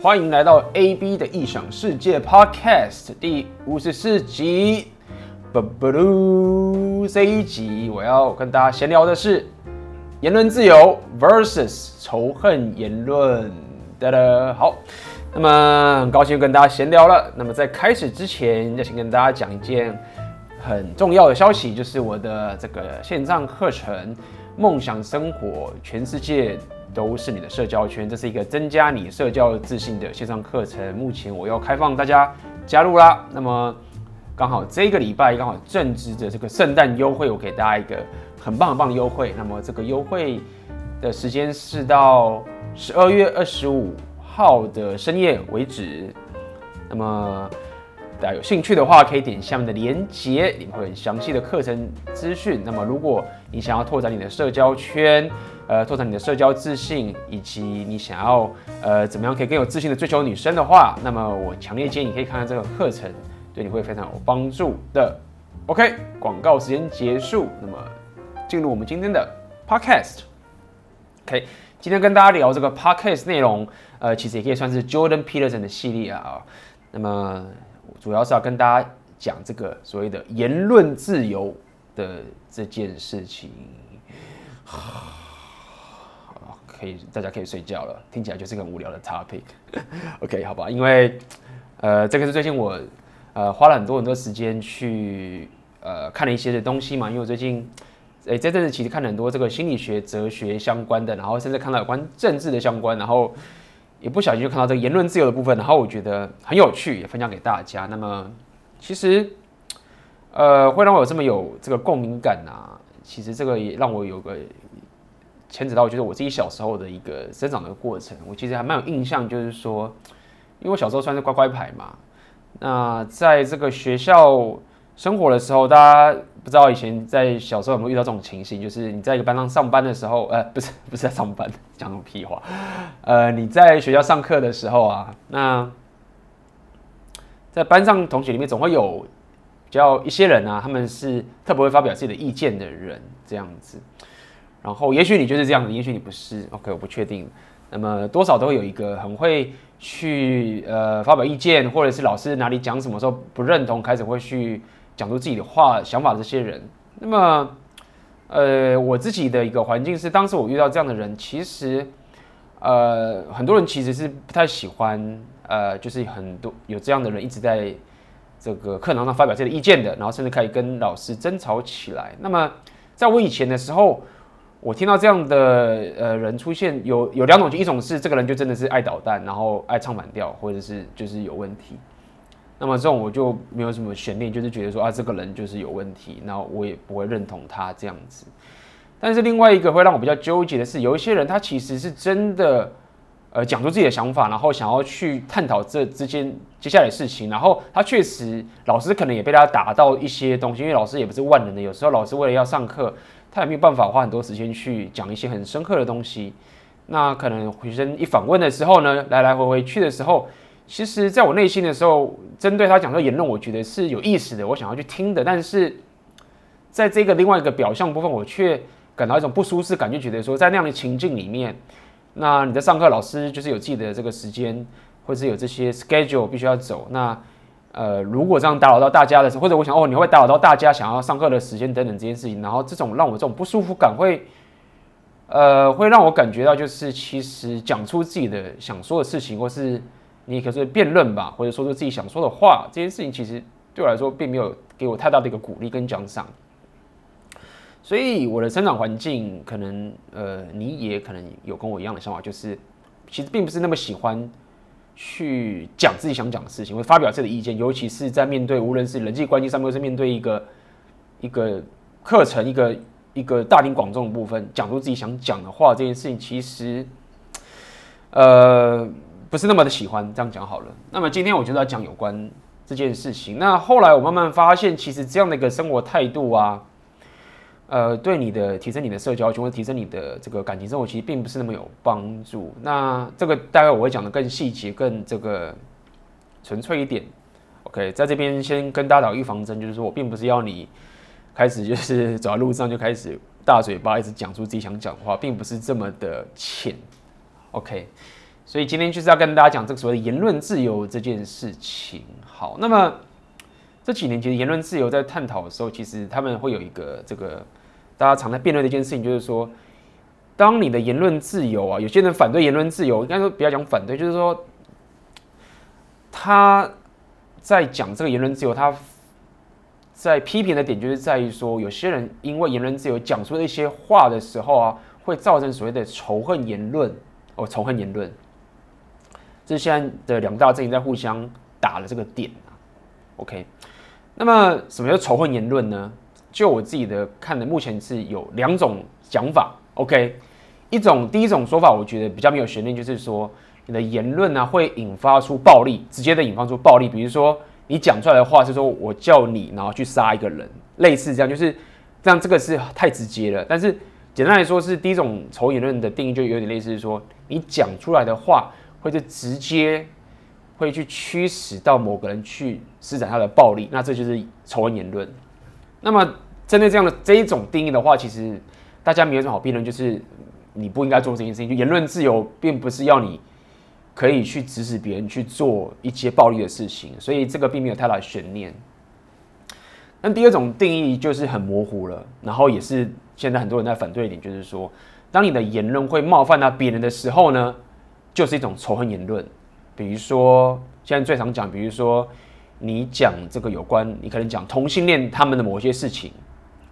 欢迎来到 AB 的异想世界 Podcast 第五十四集。不不噜，这一集我要跟大家闲聊的是言论自由 versus 仇恨言论。哒哒，好，那么很高兴跟大家闲聊了。那么在开始之前，要先跟大家讲一件很重要的消息，就是我的这个线上课程《梦想生活》，全世界都是你的社交圈，这是一个增加你社交自信的线上课程。目前我要开放大家加入啦。那么刚好这个礼拜刚好正值着这个圣诞优惠，我给大家一个很棒很棒的优惠。那么这个优惠的时间是到十二月二十五号的深夜为止。那么大家有兴趣的话，可以点下面的链接，里面会有详细的课程资讯。那么如果你想要拓展你的社交圈，呃，拓展你的社交自信，以及你想要呃怎么样可以更有自信的追求女生的话，那么我强烈建议你可以看看这个课程。对你会非常有帮助的。OK，广告时间结束，那么进入我们今天的 Podcast。OK，今天跟大家聊这个 Podcast 内容，呃，其实也可以算是 Jordan Peterson 的系列啊。那么主要是要跟大家讲这个所谓的言论自由的这件事情。好，可以，大家可以睡觉了。听起来就是个很无聊的 topic。OK，好吧，因为呃，这个是最近我。呃，花了很多很多时间去呃看了一些的东西嘛，因为我最近，诶、欸，这阵子其实看了很多这个心理学、哲学相关的，然后甚至看到有关政治的相关，然后也不小心就看到这个言论自由的部分，然后我觉得很有趣，也分享给大家。那么其实，呃，会让我有这么有这个共鸣感啊，其实这个也让我有个牵扯到，就是我自己小时候的一个生长的过程，我其实还蛮有印象，就是说，因为我小时候算是乖乖牌嘛。那在这个学校生活的时候，大家不知道以前在小时候有没有遇到这种情形，就是你在一个班上上班的时候，呃，不是不是在上班，讲什么屁话，呃，你在学校上课的时候啊，那在班上同学里面总会有比较一些人啊，他们是特别会发表自己的意见的人，这样子。然后也许你就是这样子，也许你不是，OK，我不确定。那么多少都会有一个很会。去呃发表意见，或者是老师哪里讲什么时候不认同，开始会去讲出自己的话想法这些人。那么呃我自己的一个环境是，当时我遇到这样的人，其实呃很多人其实是不太喜欢呃就是很多有这样的人一直在这个课堂上发表自己的意见的，然后甚至可以跟老师争吵起来。那么在我以前的时候。我听到这样的呃人出现，有有两种，一种是这个人就真的是爱捣蛋，然后爱唱反调，或者是就是有问题。那么这种我就没有什么悬念，就是觉得说啊这个人就是有问题，那我也不会认同他这样子。但是另外一个会让我比较纠结的是，有一些人他其实是真的呃讲出自己的想法，然后想要去探讨这之间接下来的事情，然后他确实老师可能也被他打到一些东西，因为老师也不是万能的，有时候老师为了要上课。他也没有办法花很多时间去讲一些很深刻的东西。那可能学生一访问的时候呢，来来回回去的时候，其实在我内心的时候，针对他讲的言论，我觉得是有意思的，我想要去听的。但是在这个另外一个表象部分，我却感到一种不舒适感，就觉得说，在那样的情境里面，那你在上课，老师就是有自己的这个时间，或是有这些 schedule 必须要走。那呃，如果这样打扰到大家的时候，或者我想哦，你会打扰到大家想要上课的时间等等这件事情，然后这种让我这种不舒服感会，呃，会让我感觉到就是其实讲出自己的想说的事情，或是你可是辩论吧，或者说出自己想说的话，这件事情其实对我来说并没有给我太大的一个鼓励跟奖赏。所以我的生长环境可能呃，你也可能有跟我一样的想法，就是其实并不是那么喜欢。去讲自己想讲的事情，会发表自己的意见，尤其是在面对无论是人际关系上面，或是面对一个一个课程、一个一个大庭广众的部分，讲出自己想讲的话，这件事情其实呃不是那么的喜欢。这样讲好了。那么今天我就要讲有关这件事情。那后来我慢慢发现，其实这样的一个生活态度啊。呃，对你的提升你的社交圈，或提升你的这个感情生活，其实并不是那么有帮助。那这个大概我会讲的更细节、更这个纯粹一点。OK，在这边先跟大家打预防针，就是说我并不是要你开始就是 走在路上就开始大嘴巴一直讲出自己想讲的话，并不是这么的浅。OK，所以今天就是要跟大家讲这个所谓的言论自由这件事情。好，那么这几年其实言论自由在探讨的时候，其实他们会有一个这个大家常在辩论的一件事情，就是说，当你的言论自由啊，有些人反对言论自由，应该说不要讲反对，就是说他在讲这个言论自由，他在批评的点就是在于说，有些人因为言论自由讲出了一些话的时候啊，会造成所谓的仇恨言论哦，仇恨言论。这是现在的两大阵营在互相打了这个点啊，OK，那么什么叫仇恨言论呢？就我自己的看的，目前是有两种讲法，OK，一种第一种说法，我觉得比较没有悬念，就是说你的言论呢会引发出暴力，直接的引发出暴力，比如说你讲出来的话是说我叫你然后去杀一个人，类似这样，就是这样，这个是太直接了。但是简单来说，是第一种仇言论的定义就有点类似，说你讲出来的话。或者直接会去驱使到某个人去施展他的暴力，那这就是仇恨言论。那么针对这样的这一种定义的话，其实大家没有什么好辩论，就是你不应该做这件事情。就言论自由并不是要你可以去指使别人去做一些暴力的事情，所以这个并没有太大的悬念。那第二种定义就是很模糊了，然后也是现在很多人在反对一点，就是说，当你的言论会冒犯到别人的时候呢，就是一种仇恨言论，比如说现在最常讲，比如说你讲这个有关，你可能讲同性恋他们的某些事情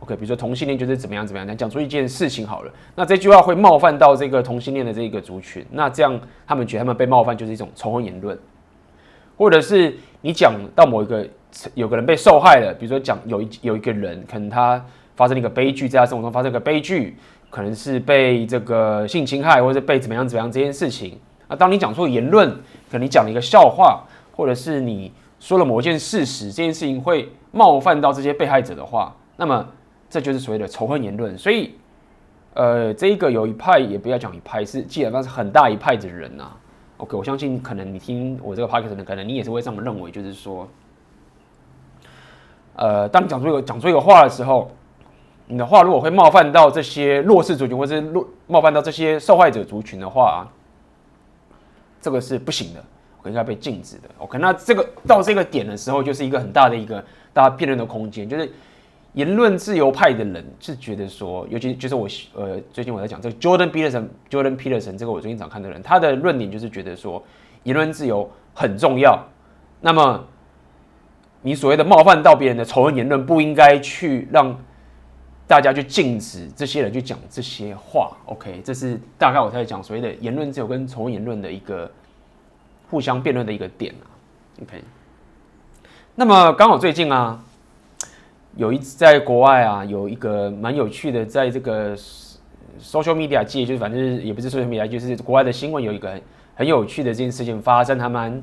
，OK，比如说同性恋就是怎么样怎么样，讲出一件事情好了，那这句话会冒犯到这个同性恋的这个族群，那这样他们觉得他们被冒犯就是一种仇恨言论，或者是你讲到某一个有个人被受害了，比如说讲有一有一个人可能他发生了一个悲剧，在他生活中发生个悲剧，可能是被这个性侵害，或者是被怎么样怎么样这件事情。那当你讲出言论，可能你讲了一个笑话，或者是你说了某件事实，这件事情会冒犯到这些被害者的话，那么这就是所谓的仇恨言论。所以，呃，这一个有一派也不要讲一派，是基本上是很大一派的人呐、啊。OK，我相信可能你听我这个 podcast 的可能你也是会这么认为，就是说，呃，当你讲出一个讲出一个话的时候，你的话如果会冒犯到这些弱势族群，或是弱冒犯到这些受害者族群的话。这个是不行的，应该被禁止的。OK，那这个到这个点的时候，就是一个很大的一个大家辩论的空间。就是言论自由派的人是觉得说，尤其就是我呃最近我在讲这个 Jordan Peterson，Jordan Peterson 这个我最近常看的人，他的论点就是觉得说言论自由很重要。那么你所谓的冒犯到别人的仇恨言论，不应该去让。大家去禁止这些人去讲这些话，OK，这是大概我在讲所谓的言论自由跟仇恨言论的一个互相辩论的一个点啊，OK。那么刚好最近啊，有一次在国外啊，有一个蛮有趣的，在这个 social media 界，就是反正也不是 social media，就是国外的新闻有一个很很有趣的这件事情发生，还蛮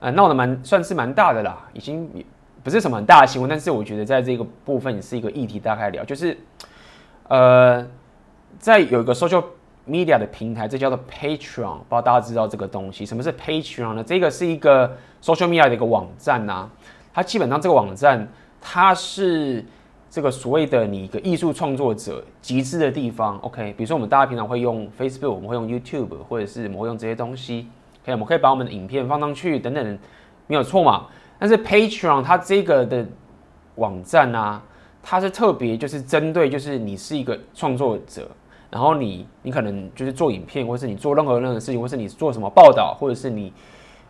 呃闹得蛮算是蛮大的啦，已经。不是什么很大的新闻，但是我觉得在这个部分也是一个议题，大概聊就是，呃，在有一个 social media 的平台，这叫做 Patreon，不知道大家知道这个东西？什么是 Patreon 呢？这个是一个 social media 的一个网站呐、啊，它基本上这个网站它是这个所谓的你一个艺术创作者集资的地方。OK，比如说我们大家平常会用 Facebook，我们会用 YouTube，或者是我们会用这些东西，OK，我们可以把我们的影片放上去等等，没有错嘛？但是 Patreon 它这个的网站啊，它是特别就是针对就是你是一个创作者，然后你你可能就是做影片，或是你做任何任何事情，或是你做什么报道，或者是你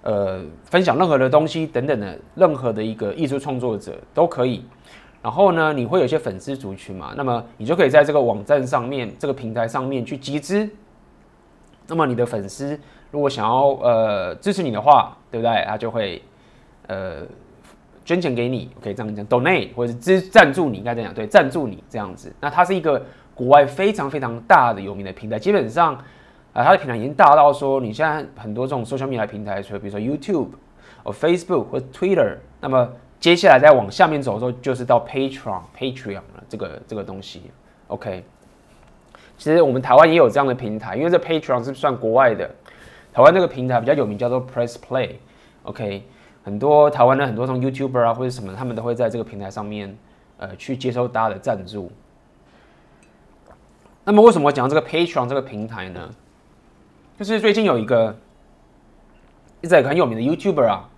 呃分享任何的东西等等的任何的一个艺术创作者都可以。然后呢，你会有一些粉丝族群嘛，那么你就可以在这个网站上面这个平台上面去集资。那么你的粉丝如果想要呃支持你的话，对不对？他就会。呃，捐钱给你，可以这样讲，donate 或者是支赞助你，应该这样，对，赞助你这样子。那它是一个国外非常非常大的有名的平台，基本上啊、呃，它的平台已经大到说，你现在很多这种 social media 平台，除了比如说 YouTube 或 Facebook 或 Twitter，那么接下来再往下面走的时候，就是到 Patreon Patreon，这个这个东西。OK，其实我们台湾也有这样的平台，因为这 Patreon 是算国外的，台湾这个平台比较有名，叫做 Press Play。OK。很多台湾的很多这种 YouTuber 啊，或者什么，他们都会在这个平台上面，呃，去接收大家的赞助。那么为什么我讲这个 Patreon 这个平台呢？就是最近有一个一直很有名的 YouTuber 啊，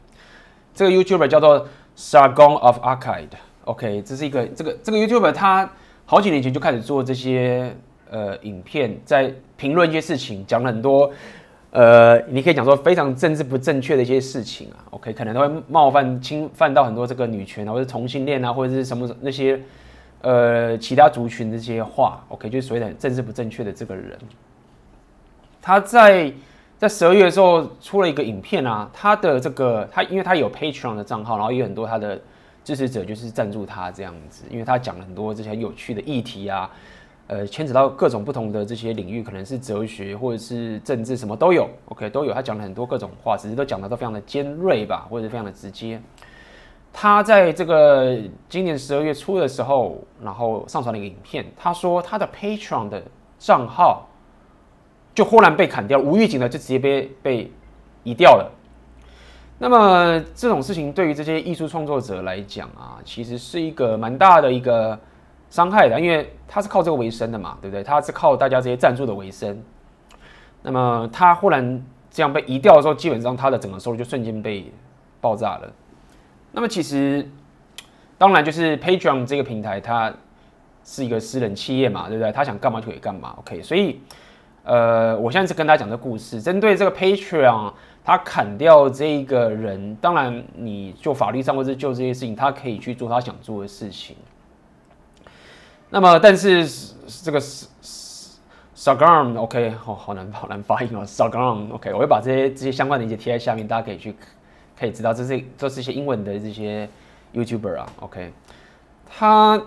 这个 YouTuber 叫做 Sargon of Akkad。OK，这是一个这个这个 YouTuber，他好几年前就开始做这些呃影片，在评论一些事情，讲了很多呃，你可以讲说非常政治不正确的一些事情啊。OK，可能都会冒犯侵犯到很多这个女权啊，或者同性恋啊，或者是什么那些呃其他族群这些话。OK，就是所谓的政治不正确的这个人，他在在十二月的时候出了一个影片啊，他的这个他因为他有 Patreon 的账号，然后有很多他的。支持者就是赞助他这样子，因为他讲了很多这些有趣的议题啊，呃，牵扯到各种不同的这些领域，可能是哲学或者是政治，什么都有，OK，都有。他讲了很多各种话，只是都讲的都非常的尖锐吧，或者是非常的直接。他在这个今年十二月初的时候，然后上传了一个影片，他说他的 Patreon 的账号就忽然被砍掉，无预警的就直接被被移掉了。那么这种事情对于这些艺术创作者来讲啊，其实是一个蛮大的一个伤害的，因为他是靠这个为生的嘛，对不对？他是靠大家这些赞助的为生。那么他忽然这样被移掉的时候，基本上他的整个收入就瞬间被爆炸了。那么其实当然就是 Patreon 这个平台，它是一个私人企业嘛，对不对？他想干嘛就可以干嘛，OK？所以呃，我现在是跟大家讲这故事，针对这个 Patreon。他砍掉这个人，当然你就法律上或者就这些事情，他可以去做他想做的事情。那么，但是这个 Sargon，OK，好好难好难发音哦，Sargon，OK，我会把这些这些相关的一些贴在下面，大家可以去可以知道，这是这是一些英文的这些 YouTuber 啊，OK，他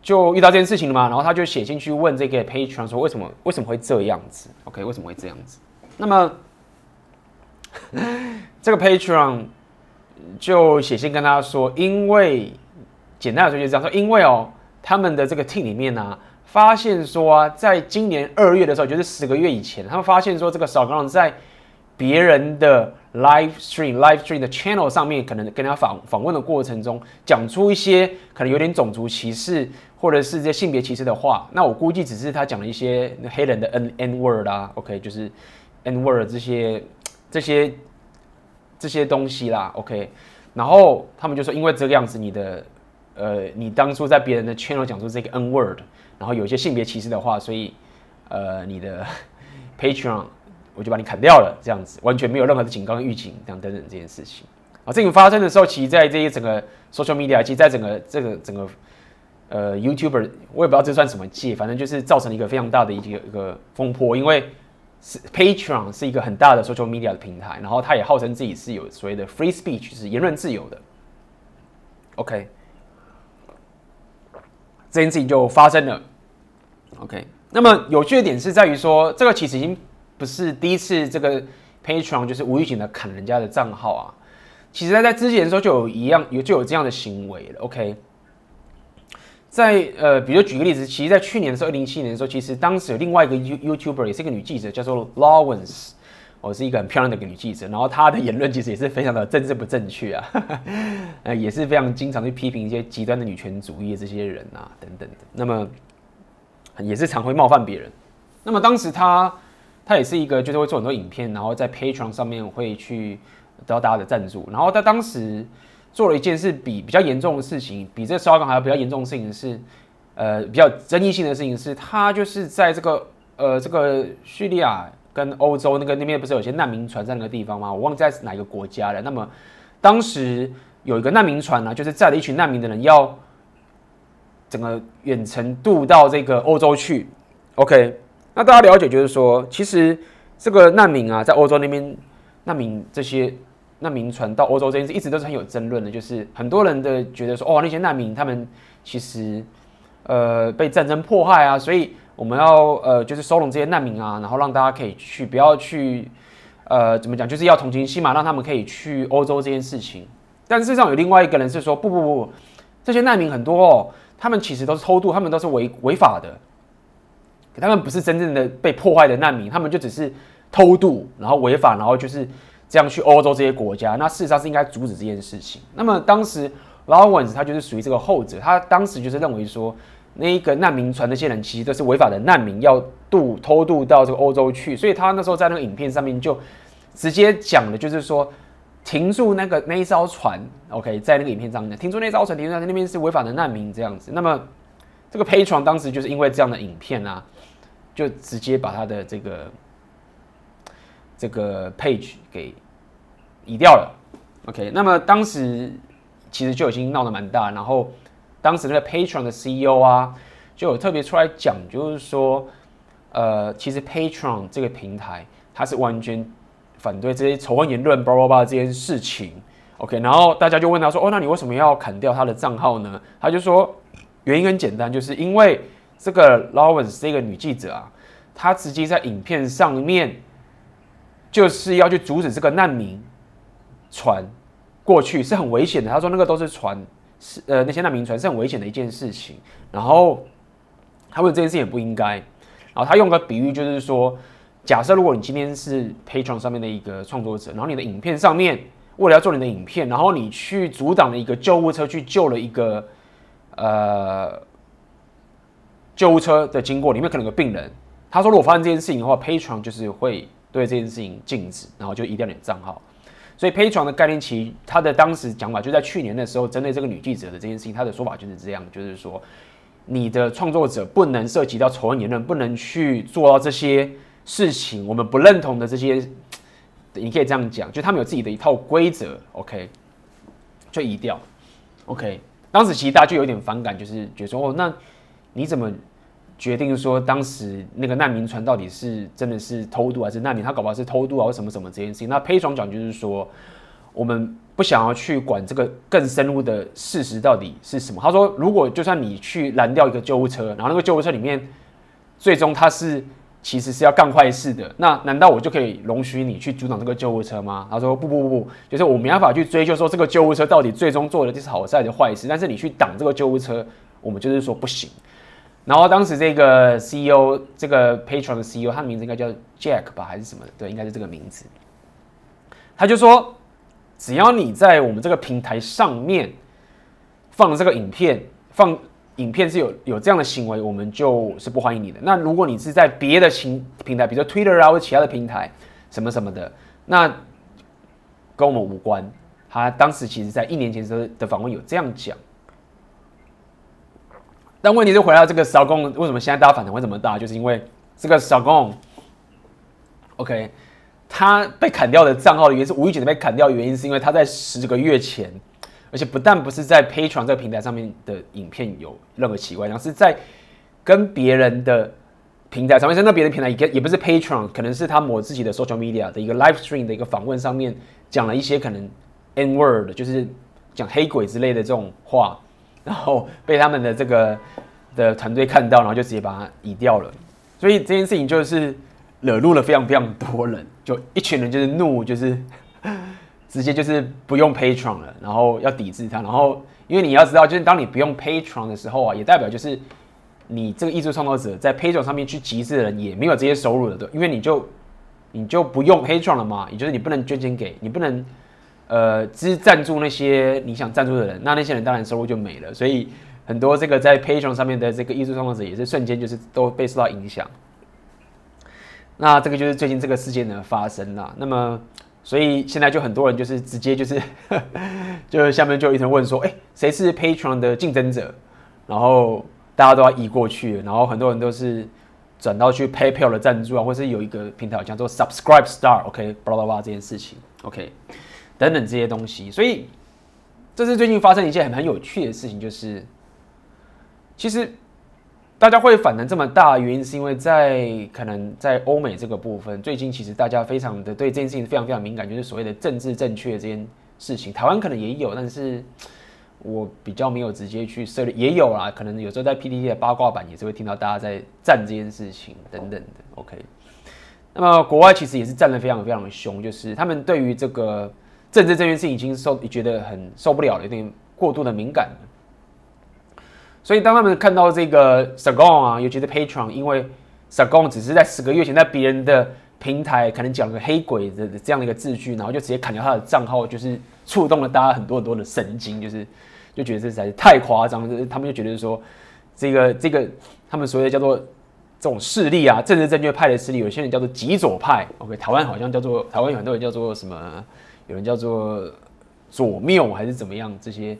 就遇到这件事情了嘛，然后他就写信去问这个 Patreon 说为什么为什么会这样子，OK，为什么会这样子？那么。这个 Patreon 就写信跟他说，因为简单来说就是这样说，因为哦，他们的这个 team 里面呢、发现说啊，在今年二月的时候，就是十个月以前，他们发现说这个扫杆在别人的 live stream live stream 的 channel 上面，可能跟他访访问的过程中，讲出一些可能有点种族歧视或者是这性别歧视的话。那我估计只是他讲了一些黑人的 N N word 啊，OK，就是 N word 这些。这些这些东西啦，OK，然后他们就说，因为这个样子，你的呃，你当初在别人的 channel 讲出这个 N word，然后有一些性别歧视的话，所以呃，你的 Patreon 我就把你砍掉了，这样子完全没有任何的警告预警，这样等等这件事情啊，这个发生的时候，其实在这些整个 social media，其实在整个这个整个呃 YouTuber，我也不知道这算什么界，反正就是造成了一个非常大的一个一个风波，因为。是 Patreon 是一个很大的 social media 的平台，然后它也号称自己是有所谓的 free speech，是言论自由的。OK，这件事情就发生了。OK，那么有趣的点是在于说，这个其实已经不是第一次这个 Patreon 就是无预警的砍人家的账号啊，其实在在之前的时候就有一样有就有这样的行为了。OK。在呃，比如举个例子，其实，在去年的时候，二零一七年的时候，其实当时有另外一个 You YouTuber 也是一个女记者，叫做 Lawrence，哦，是一个很漂亮的一个女记者。然后她的言论其实也是非常的政治不正确啊，呃，也是非常经常去批评一些极端的女权主义的这些人啊，等等的。那么也是常会冒犯别人。那么当时她他也是一个就是会做很多影片，然后在 Patreon 上面会去得到大家的赞助。然后他当时。做了一件事比比较严重的事情，比这个烧港还要比较严重的事情是，呃，比较争议性的事情是，他就是在这个呃这个叙利亚跟欧洲那个那边不是有些难民船在那个地方吗？我忘记在哪个国家了。那么当时有一个难民船呢、就是载了一群难民的人要整个远程渡到这个欧洲去。OK，那大家了解就是说，其实这个难民啊，在欧洲那边难民这些。难民船到欧洲这件事一直都是很有争论的，就是很多人的觉得说，哦，那些难民他们其实呃被战争迫害啊，所以我们要呃就是收容这些难民啊，然后让大家可以去，不要去呃怎么讲，就是要同情心嘛，让他们可以去欧洲这件事情。但事实上有另外一个人是说，不不不，这些难民很多哦，他们其实都是偷渡，他们都是违违法的，他们不是真正的被破坏的难民，他们就只是偷渡，然后违法，然后就是。这样去欧洲这些国家，那事实上是应该阻止这件事情。那么当时 Lawrence 他就是属于这个后者，他当时就是认为说，那一个难民船那些人其实都是违法的难民，要渡偷渡到这个欧洲去，所以他那时候在那个影片上面就直接讲的就是说，停住那个那一艘船，OK，在那个影片上面，停住那艘船，停住在那边是违法的难民这样子。那么这个 Patron 当时就是因为这样的影片啊，就直接把他的这个这个 page 给移掉了，OK。那么当时其实就已经闹得蛮大，然后当时那个 Patreon 的 CEO 啊，就有特别出来讲，就是说，呃，其实 Patreon 这个平台它是完全。反对这些仇恨言论，叭叭叭这件事情，OK，然后大家就问他说：“哦，那你为什么要砍掉他的账号呢？”他就说：“原因很简单，就是因为这个 Lawrence 这个女记者啊，她直接在影片上面就是要去阻止这个难民船过去，是很危险的。她说那个都是船，是呃那些难民船是很危险的一件事情。然后她问这件事情也不应该，然后她用个比喻就是说。”假设如果你今天是 Patreon 上面的一个创作者，然后你的影片上面为了要做你的影片，然后你去阻挡了一个救护车，去救了一个呃救护车的经过，里面可能有个病人。他说如果发生这件事情的话，Patreon 就是会对这件事情禁止，然后就移掉你的账号。所以 Patreon 的概念其实他的当时讲法就在去年的时候，针对这个女记者的这件事情，他的说法就是这样，就是说你的创作者不能涉及到仇恨言论，不能去做到这些。事情我们不认同的这些，你可以这样讲，就他们有自己的一套规则，OK，就移掉，OK。当时其实大家就有点反感，就是觉得说，哦，那你怎么决定说当时那个难民船到底是真的是偷渡还是难民？他搞不好是偷渡啊，或什么什么这件事情。那 Patreon 讲就是说，我们不想要去管这个更深入的事实到底是什么。他说，如果就算你去拦掉一个救护车，然后那个救护车里面最终他是。其实是要干坏事的，那难道我就可以容许你去阻挡这个救护车吗？他说不不不不，就是我没办法去追究说这个救护车到底最终做的就是好事还是坏事，但是你去挡这个救护车，我们就是说不行。然后当时这个 CEO，这个 Patron 的 CEO，他的名字应该叫 Jack 吧，还是什么？对，应该是这个名字。他就说，只要你在我们这个平台上面放这个影片，放。影片是有有这样的行为，我们就是不欢迎你的。那如果你是在别的平平台，比如说 Twitter 啊或其他的平台，什么什么的，那跟我们无关。他当时其实在一年前时候的访问有这样讲。但问题是回到这个小共，为什么现在大家反弹会这么大？就是因为这个小共，OK，他被砍掉的账号的原因是无意间被砍掉，原因是因为他在十个月前。而且不但不是在 Patreon 这个平台上面的影片有任何奇怪，然后是在跟别人的平台上面，在那别的平台也也不是 Patreon，可能是他某自己的 social media 的一个 live stream 的一个访问上面讲了一些可能 N word，就是讲黑鬼之类的这种话，然后被他们的这个的团队看到，然后就直接把它移掉了。所以这件事情就是惹怒了非常非常多人，就一群人就是怒，就是。直接就是不用 Patreon 了，然后要抵制他，然后因为你要知道，就是当你不用 Patreon 的时候啊，也代表就是你这个艺术创作者在 Patreon 上面去集资的人也没有这些收入了，对，因为你就你就不用 Patreon 了嘛，也就是你不能捐钱给你，不能呃支赞助那些你想赞助的人，那那些人当然收入就没了，所以很多这个在 Patreon 上面的这个艺术创作者也是瞬间就是都被受到影响。那这个就是最近这个事件的发生啦，那么。所以现在就很多人就是直接就是，就下面就有一人问说，哎，谁是 Patreon 的竞争者？然后大家都要移过去，然后很多人都是转到去 PayPal 的赞助啊，或是有一个平台叫做 Subscribe Star，OK，巴拉巴拉这件事情，OK，等等这些东西。所以这是最近发生一件很很有趣的事情，就是其实。大家会反弹这么大，原因是因为在可能在欧美这个部分，最近其实大家非常的对这件事情非常非常敏感，就是所谓的政治正确这件事情。台湾可能也有，但是我比较没有直接去涉猎，也有啦。可能有时候在 PTT 的八卦版也是会听到大家在战这件事情等等的。OK，那么国外其实也是战得非常非常的凶，就是他们对于这个政治这件事已经受觉得很受不了了，有点过度的敏感。所以当他们看到这个 Sagon 啊，尤其是 Patron，因为 Sagon 只是在十个月前在别人的平台可能讲个黑鬼的这样的一个字句，然后就直接砍掉他的账号，就是触动了大家很多很多的神经，就是就觉得这实在是太夸张，就是他们就觉得说这个这个他们所谓的叫做这种势力啊，政治正确派的势力，有些人叫做极左派。OK，台湾好像叫做台湾有很多人叫做什么，有人叫做左谬还是怎么样？这些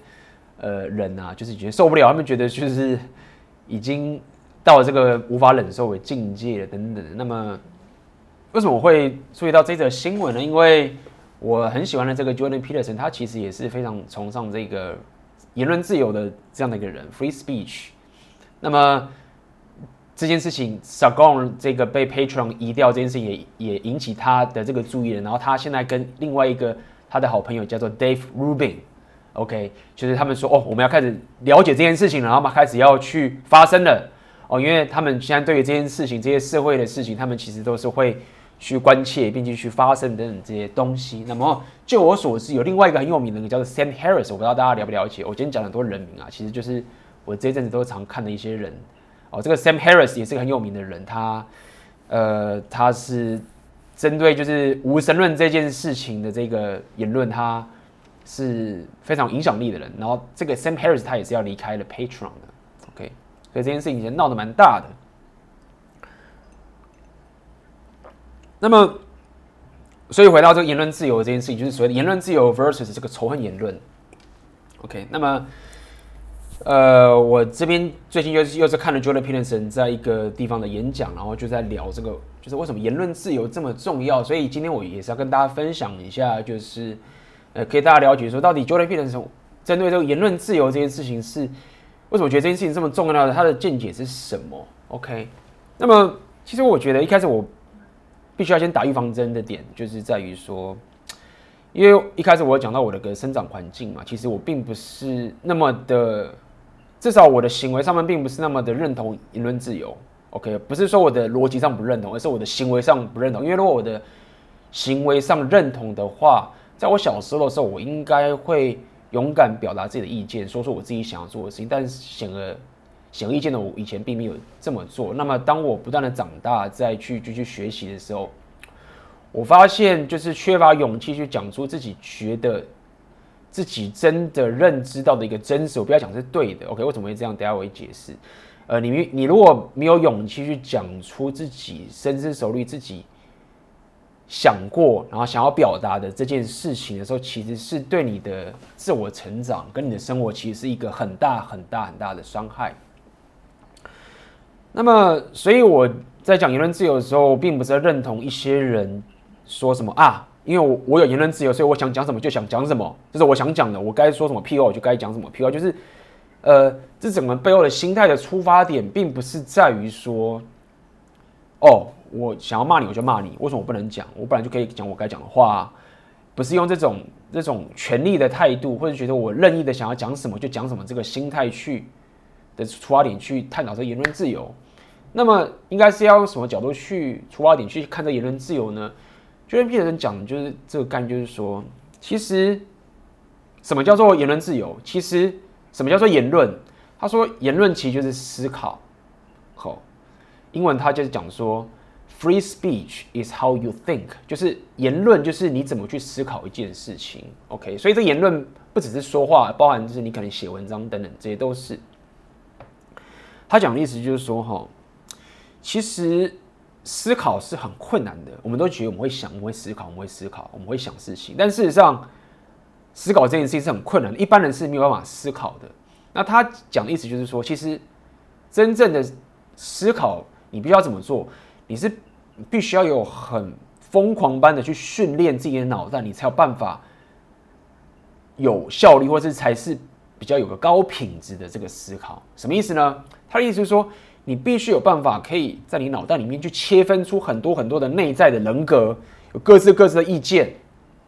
呃人啊，就是觉得受不了，他们觉得就是已经到了这个无法忍受的境界了等等。那么为什么我会注意到这则新闻呢？因为我很喜欢的这个 Jordan Peterson，他其实也是非常崇尚这个言论自由的这样的一个人，free speech。那么这件事情 s a g o n 这个被 Patron 移掉这件事情也也引起他的这个注意了。然后他现在跟另外一个他的好朋友叫做 Dave Rubin，OK，就是他们说哦，我们要开始了解这件事情了，然后嘛开始要去发生了哦，因为他们现在对于这件事情、这些社会的事情，他们其实都是会去关切，并且去发声等等这些东西。那么就我所知，有另外一个很有名的人叫做 Sam Harris，我不知道大家了不了解。我今天讲很多人名啊，其实就是我这阵子都常看的一些人。哦，这个 Sam Harris 也是个很有名的人，他，呃，他是针对就是无神论这件事情的这个言论，他是非常有影响力的人。然后这个 Sam Harris 他也是要离开了 Patreon 的，OK，所以这件事情以前闹得蛮大的。那么，所以回到这个言论自由这件事情，就是所谓的言论自由 versus 这个仇恨言论，OK，那么。呃，我这边最近又是又是看了 Jordan Peterson 在一个地方的演讲，然后就在聊这个，就是为什么言论自由这么重要。所以今天我也是要跟大家分享一下，就是呃，可以大家了解说，到底 Jordan Peterson 针对这个言论自由这件事情是为什么觉得这件事情这么重要的，他的见解是什么？OK，那么其实我觉得一开始我必须要先打预防针的点，就是在于说。因为一开始我讲到我的个生长环境嘛，其实我并不是那么的，至少我的行为上面并不是那么的认同言论自由。OK，不是说我的逻辑上不认同，而是我的行为上不认同。因为如果我的行为上认同的话，在我小时候的时候，我应该会勇敢表达自己的意见，说说我自己想要做的事情。但是显而显而易见的，我以前并没有这么做。那么当我不断的长大，再去继续学习的时候，我发现就是缺乏勇气去讲出自己觉得自己真的认知到的一个真实。我不要讲是对的，OK？为什么会这样？等下我会解释。呃，你你如果没有勇气去讲出自己深思熟虑、自己想过，然后想要表达的这件事情的时候，其实是对你的自我成长跟你的生活，其实是一个很大很大很大的伤害。那么，所以我在讲言论自由的时候，并不是认同一些人。说什么啊？因为我我有言论自由，所以我想讲什么就想讲什么，这是我想讲的。我该说什么屁话，我就该讲什么屁话。就是，呃，这整个背后的心态的出发点，并不是在于说，哦，我想要骂你，我就骂你。为什么我不能讲？我本来就可以讲我该讲的话，不是用这种这种权力的态度，或者觉得我任意的想要讲什么就讲什么这个心态去的出发点去探讨这言论自由。那么，应该是要用什么角度去出发点去看这言论自由呢？Jordan Peterson 讲就是这个概念，就是说，其实什么叫做言论自由？其实什么叫做言论？他说，言论其实就是思考。好，英文他就是讲说，free speech is how you think，就是言论就是你怎么去思考一件事情。OK，所以这言论不只是说话，包含就是你可能写文章等等，这些都是。他讲的意思就是说，哈，其实。思考是很困难的，我们都觉得我们会想，我们会思考，我们会思考，我们会想事情。但事实上，思考这件事情是很困难的，一般人是没有办法思考的。那他讲的意思就是说，其实真正的思考，你必须要怎么做？你是必须要有很疯狂般的去训练自己的脑袋，你才有办法有效率，或是才是比较有个高品质的这个思考。什么意思呢？他的意思是说。你必须有办法，可以在你脑袋里面去切分出很多很多的内在的人格，有各自各自的意见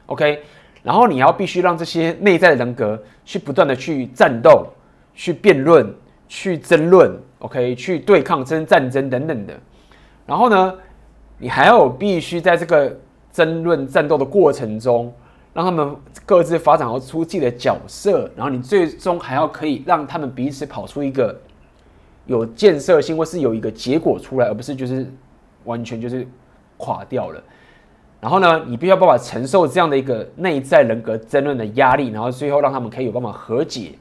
，OK。然后你要必须让这些内在的人格去不断的去战斗、去辩论、去争论，OK，去对抗、争战争等等的。然后呢，你还要必须在这个争论战斗的过程中，让他们各自发展出自己的角色，然后你最终还要可以让他们彼此跑出一个。有建设性，或是有一个结果出来，而不是就是完全就是垮掉了。然后呢，你必须要办法承受这样的一个内在人格争论的压力，然后最后让他们可以有办法和解。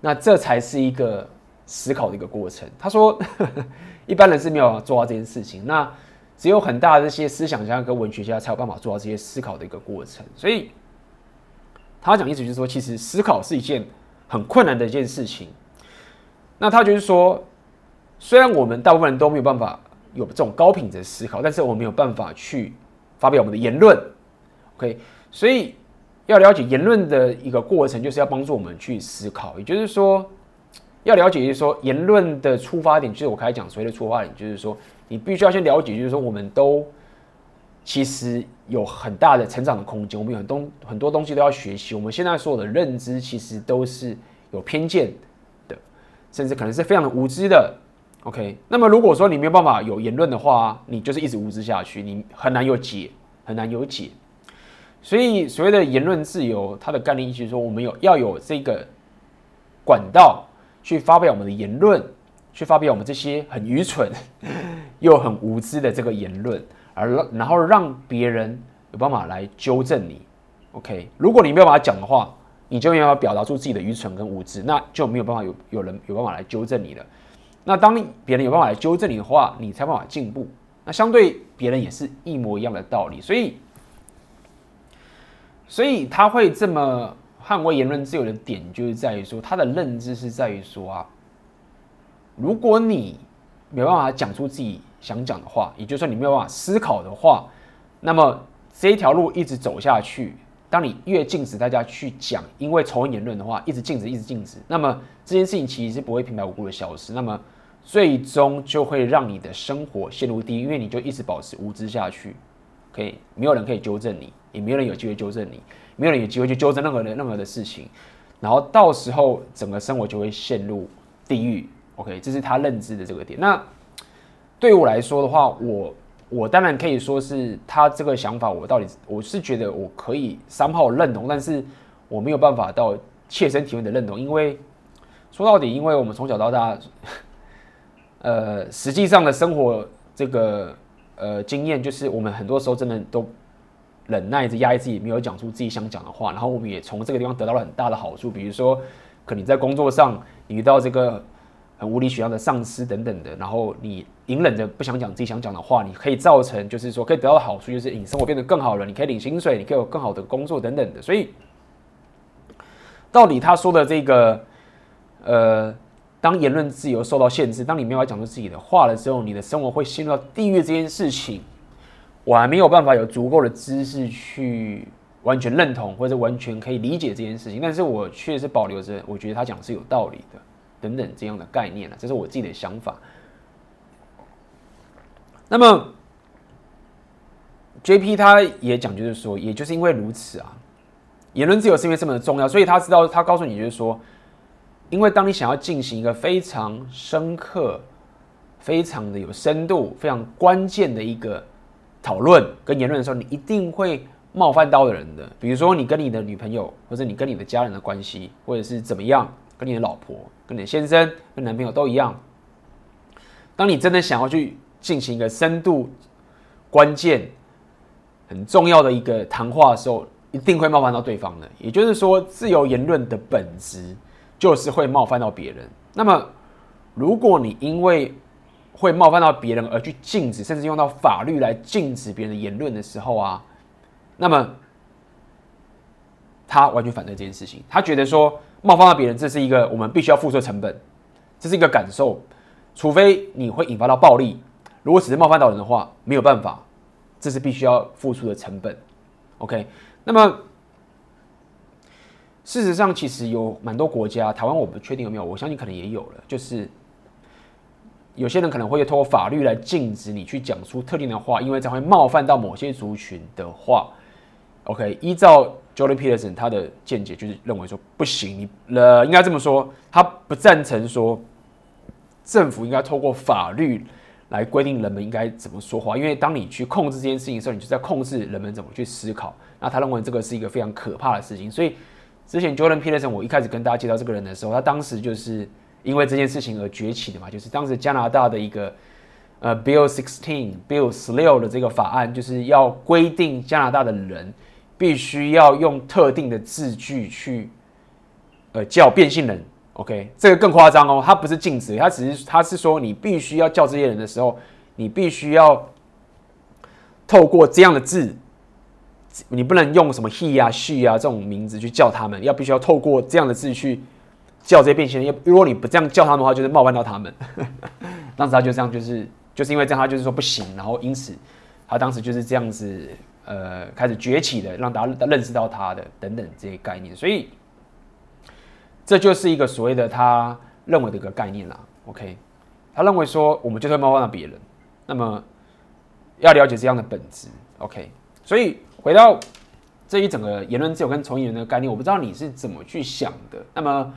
那这才是一个思考的一个过程。他说，一般人是没有办法做到这件事情。那只有很大的这些思想家跟文学家才有办法做到这些思考的一个过程。所以他讲意思就是说，其实思考是一件很困难的一件事情。那他就是说，虽然我们大部分人都没有办法有这种高品质思考，但是我们有办法去发表我们的言论。OK，所以。要了解言论的一个过程，就是要帮助我们去思考。也就是说，要了解，就是说言论的出发点，就是我开始讲所谓的出发点，就是说你必须要先了解，就是说我们都其实有很大的成长的空间，我们有很多很多东西都要学习。我们现在所有的认知其实都是有偏见的，甚至可能是非常的无知的。OK，那么如果说你没有办法有言论的话，你就是一直无知下去，你很难有解，很难有解。所以，所谓的言论自由，它的概念意思就是说，我们有要有这个管道去发表我们的言论，去发表我们这些很愚蠢又很无知的这个言论，而然后让别人有办法来纠正你。OK，如果你没有办法讲的话，你就没有办法表达出自己的愚蠢跟无知，那就没有办法有有人有办法来纠正你了。那当别人有办法来纠正你的话，你才有办法进步。那相对别人也是一模一样的道理，所以。所以他会这么捍卫言论自由的点，就是在于说，他的认知是在于说啊，如果你没办法讲出自己想讲的话，也就是说你没有办法思考的话，那么这一条路一直走下去，当你越禁止大家去讲，因为仇恨言论的话，一直禁止，一直禁止，那么这件事情其实是不会平白无故的消失，那么最终就会让你的生活陷入地狱，因为你就一直保持无知下去，可以没有人可以纠正你。也没有人有机会纠正你，没有人有机会去纠正任何的任何的事情，然后到时候整个生活就会陷入地狱。OK，这是他认知的这个点。那对于我来说的话，我我当然可以说是他这个想法，我到底我是觉得我可以三号认同，但是我没有办法到切身体会的认同，因为说到底，因为我们从小到大，呃，实际上的生活这个呃经验，就是我们很多时候真的都。忍耐着压抑自己，没有讲出自己想讲的话，然后我们也从这个地方得到了很大的好处，比如说，可能在工作上你遇到这个无理取闹的上司等等的，然后你隐忍着不想讲自己想讲的话，你可以造成就是说可以得到的好处，就是你生活变得更好了，你可以领薪水，你可以有更好的工作等等的。所以，到底他说的这个，呃，当言论自由受到限制，当你没有讲出自己的话了之后，你的生活会陷入到地狱这件事情。我还没有办法有足够的知识去完全认同或者完全可以理解这件事情，但是我确实保留着，我觉得他讲是有道理的，等等这样的概念了，这是我自己的想法。那么，JP 他也讲，就是说，也就是因为如此啊，言论自由是因为这么的重要，所以他知道，他告诉你，就是说，因为当你想要进行一个非常深刻、非常的有深度、非常关键的一个。讨论跟言论的时候，你一定会冒犯到的人的。比如说，你跟你的女朋友，或者你跟你的家人的关系，或者是怎么样，跟你的老婆、跟你的先生、跟男朋友都一样。当你真的想要去进行一个深度、关键、很重要的一个谈话的时候，一定会冒犯到对方的。也就是说，自由言论的本质就是会冒犯到别人。那么，如果你因为会冒犯到别人而去禁止，甚至用到法律来禁止别人的言论的时候啊，那么他完全反对这件事情。他觉得说冒犯到别人，这是一个我们必须要付出的成本，这是一个感受。除非你会引发到暴力，如果只是冒犯到人的话，没有办法，这是必须要付出的成本。OK，那么事实上其实有蛮多国家，台湾我不确定有没有，我相信可能也有了，就是。有些人可能会透过法律来禁止你去讲出特定的话，因为这会冒犯到某些族群的话。OK，依照 Jordan Peterson 他的见解，就是认为说不行，你呃应该这么说，他不赞成说政府应该透过法律来规定人们应该怎么说话，因为当你去控制这件事情的时候，你就在控制人们怎么去思考。那他认为这个是一个非常可怕的事情。所以之前 Jordan Peterson 我一开始跟大家介绍这个人的时候，他当时就是。因为这件事情而崛起的嘛，就是当时加拿大的一个呃 Bill Sixteen Bill 十六的这个法案，就是要规定加拿大的人必须要用特定的字句去呃叫变性人 OK，这个更夸张哦，他不是禁止，他只是他是说你必须要叫这些人的时候，你必须要透过这样的字，你不能用什么 he 啊 she 啊这种名字去叫他们，要必须要透过这样的字去叫这些变性人。如果你不这样叫他们的话，就是冒犯到他们。当时他就这样，就是就是因为这样，他就是说不行，然后因此他当时就是这样子，呃，开始崛起的，让大家认识到他的等等这些概念，所以。这就是一个所谓的他认为的一个概念啦，OK？他认为说我们就会冒犯到别人，那么要了解这样的本质，OK？所以回到这一整个言论自由跟从业人的概念，我不知道你是怎么去想的。那么，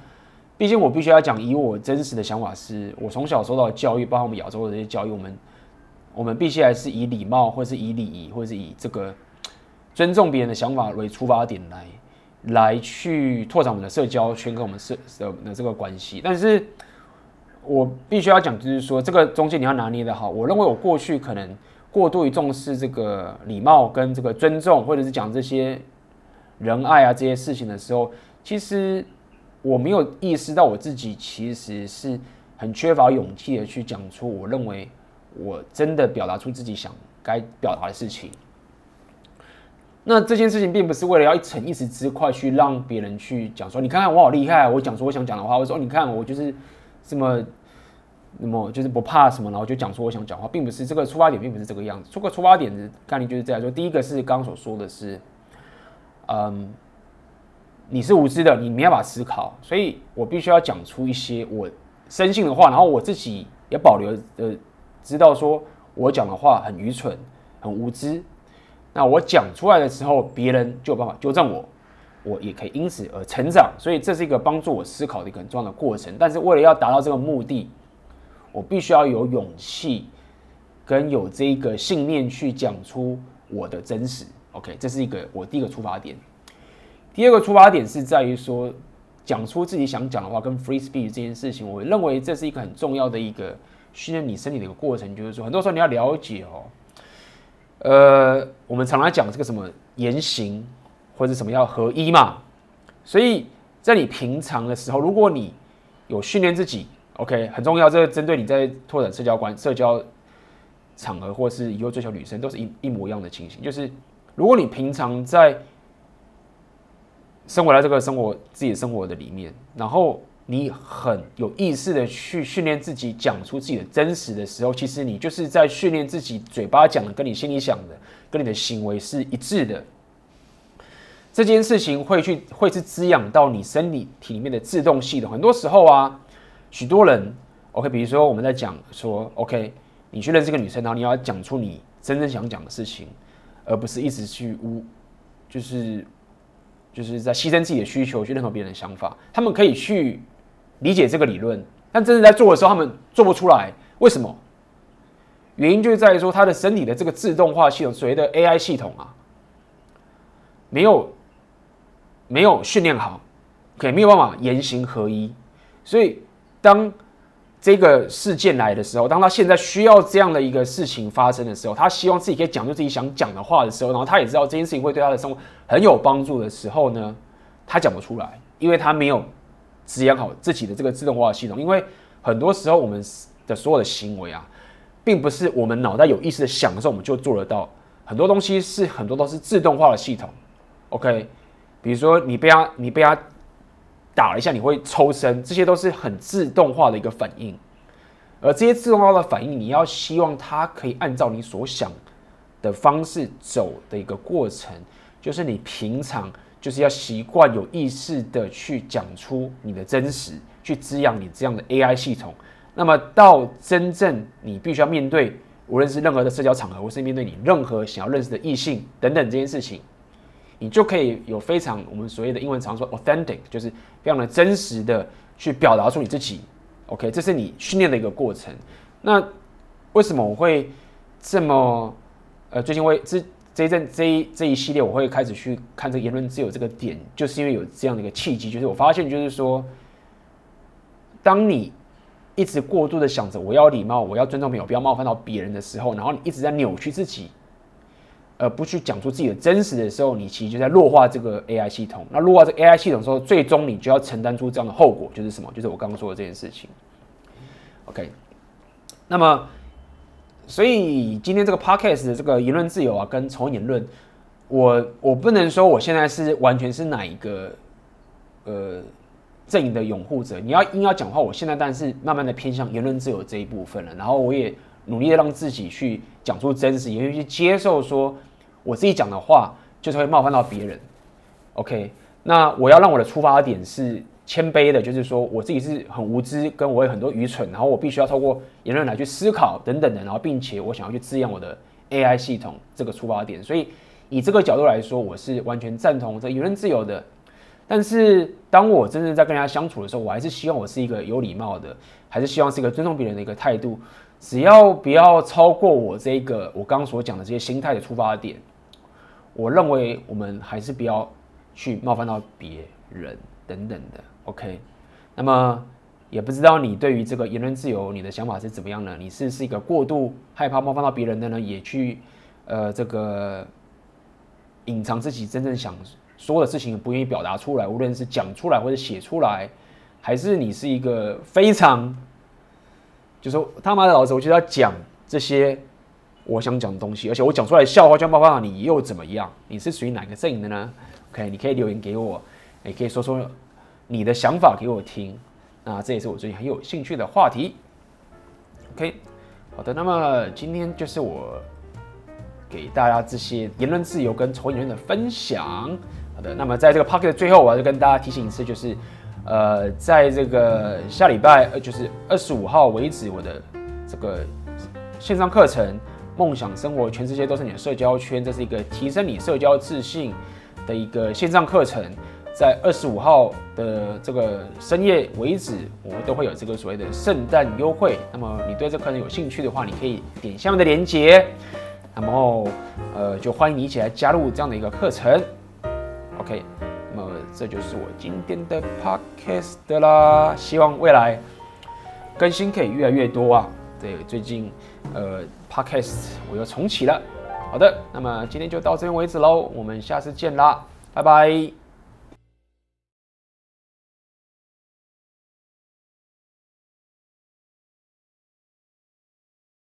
毕竟我必须要讲，以我真实的想法是，我从小受到的教育，包括我们亚洲的这些教育，我们我们必须还是以礼貌，或是以礼仪，或是以这个尊重别人的想法为出发点来。来去拓展我们的社交圈跟我们社的这个关系，但是我必须要讲，就是说这个中间你要拿捏得好。我认为我过去可能过度于重视这个礼貌跟这个尊重，或者是讲这些仁爱啊这些事情的时候，其实我没有意识到我自己其实是很缺乏勇气的去讲出我认为我真的表达出自己想该表达的事情。那这件事情并不是为了要一逞一时之快去让别人去讲说，你看看我好厉害，我讲说我想讲的话，我说你看我就是这么那么就是不怕什么，然后就讲说我想讲话，并不是这个出发点，并不是这个样子。这个出发点的概念就是这样说：第一个是刚刚所说的是，嗯，你是无知的，你没办法思考，所以我必须要讲出一些我深信的话，然后我自己也保留呃，知道说我讲的话很愚蠢，很无知。那我讲出来的时候，别人就有办法纠正我，我也可以因此而成长，所以这是一个帮助我思考的一个很重要的过程。但是为了要达到这个目的，我必须要有勇气跟有这个信念去讲出我的真实。OK，这是一个我第一个出发点。第二个出发点是在于说，讲出自己想讲的话跟 free speech 这件事情，我认为这是一个很重要的一个训练你身体的一个过程，就是说，很多时候你要了解哦。呃，我们常常讲这个什么言行或者什么要合一嘛，所以在你平常的时候，如果你有训练自己，OK，很重要。这个针对你在拓展社交关、社交场合，或是以后追求女生，都是一一模一样的情形。就是如果你平常在生活在这个生活自己生活的里面，然后。你很有意识的去训练自己讲出自己的真实的时候，其实你就是在训练自己嘴巴讲的跟你心里想的跟你的行为是一致的。这件事情会去会是滋养到你身体体里面的自动系统。很多时候啊，许多人，OK，比如说我们在讲说，OK，你去认识个女生，然后你要讲出你真正想讲的事情，而不是一直去污，就是就是在牺牲自己的需求去认可别人的想法。他们可以去。理解这个理论，但真正在做的时候，他们做不出来。为什么？原因就在于说，他的身体的这个自动化系统，所谓的 AI 系统啊，没有没有训练好，可以没有办法言行合一。所以，当这个事件来的时候，当他现在需要这样的一个事情发生的时候，他希望自己可以讲出自己想讲的话的时候，然后他也知道这件事情会对他的生活很有帮助的时候呢，他讲不出来，因为他没有。滋养好自己的这个自动化系统，因为很多时候我们的所有的行为啊，并不是我们脑袋有意识的想的时候我们就做得到，很多东西是很多都是自动化的系统。OK，比如说你被他你被他打了一下，你会抽身，这些都是很自动化的一个反应。而这些自动化的反应，你要希望它可以按照你所想的方式走的一个过程，就是你平常。就是要习惯有意识的去讲出你的真实，去滋养你这样的 AI 系统。那么到真正你必须要面对，无论是任何的社交场合，或是面对你任何想要认识的异性等等这件事情，你就可以有非常我们所谓的英文常说 authentic，就是非常的真实的去表达出你自己。OK，这是你训练的一个过程。那为什么我会这么呃最近会之？这一阵这一这一系列，我会开始去看这个言论自由这个点，就是因为有这样的一个契机，就是我发现，就是说，当你一直过度的想着我要礼貌，我要尊重别人，不要冒犯到别人的时候，然后你一直在扭曲自己，而不去讲出自己的真实的时候，你其实就在弱化这个 AI 系统。那弱化这个 AI 系统的时候，最终你就要承担出这样的后果，就是什么？就是我刚刚说的这件事情。OK，那么。所以今天这个 podcast 的这个言论自由啊，跟仇恨言论，我我不能说我现在是完全是哪一个呃阵营的拥护者。你要硬要讲话，我现在当然是慢慢的偏向言论自由这一部分了。然后我也努力的让自己去讲出真实，也会去接受说我自己讲的话就是会冒犯到别人。OK，那我要让我的出发点是。谦卑的，就是说我自己是很无知，跟我有很多愚蠢，然后我必须要透过言论来去思考等等的，然后并且我想要去滋养我的 AI 系统这个出发点，所以以这个角度来说，我是完全赞同这言论自由的。但是当我真正在跟人家相处的时候，我还是希望我是一个有礼貌的，还是希望是一个尊重别人的一个态度，只要不要超过我这个我刚刚所讲的这些心态的出发点，我认为我们还是不要去冒犯到别人等等的。OK，那么也不知道你对于这个言论自由，你的想法是怎么样呢？你是是一个过度害怕冒犯到别人的呢？也去呃这个隐藏自己真正想说的事情，不愿意表达出来，无论是讲出来或者写出来，还是你是一个非常就说他妈的老子，我就要讲这些我想讲的东西，而且我讲出来的笑话就要冒犯到你又怎么样？你是属于哪个阵营的呢？OK，你可以留言给我，也可以说说。你的想法给我听，那这也是我最近很有兴趣的话题。OK，好的，那么今天就是我给大家这些言论自由跟仇恨言论的分享。好的，那么在这个 Podcast 的最后，我要跟大家提醒一次，就是呃，在这个下礼拜呃，就是二十五号为止，我的这个线上课程《梦想生活，全世界都是你的社交圈》，这是一个提升你社交自信的一个线上课程。在二十五号的这个深夜为止，我们都会有这个所谓的圣诞优惠。那么你对这课程有兴趣的话，你可以点下面的链接，然后呃，就欢迎你一起来加入这样的一个课程。OK，那么这就是我今天的 Podcast 啦。希望未来更新可以越来越多啊。对，最近呃 Podcast 我又重启了。好的，那么今天就到这边为止喽，我们下次见啦，拜拜。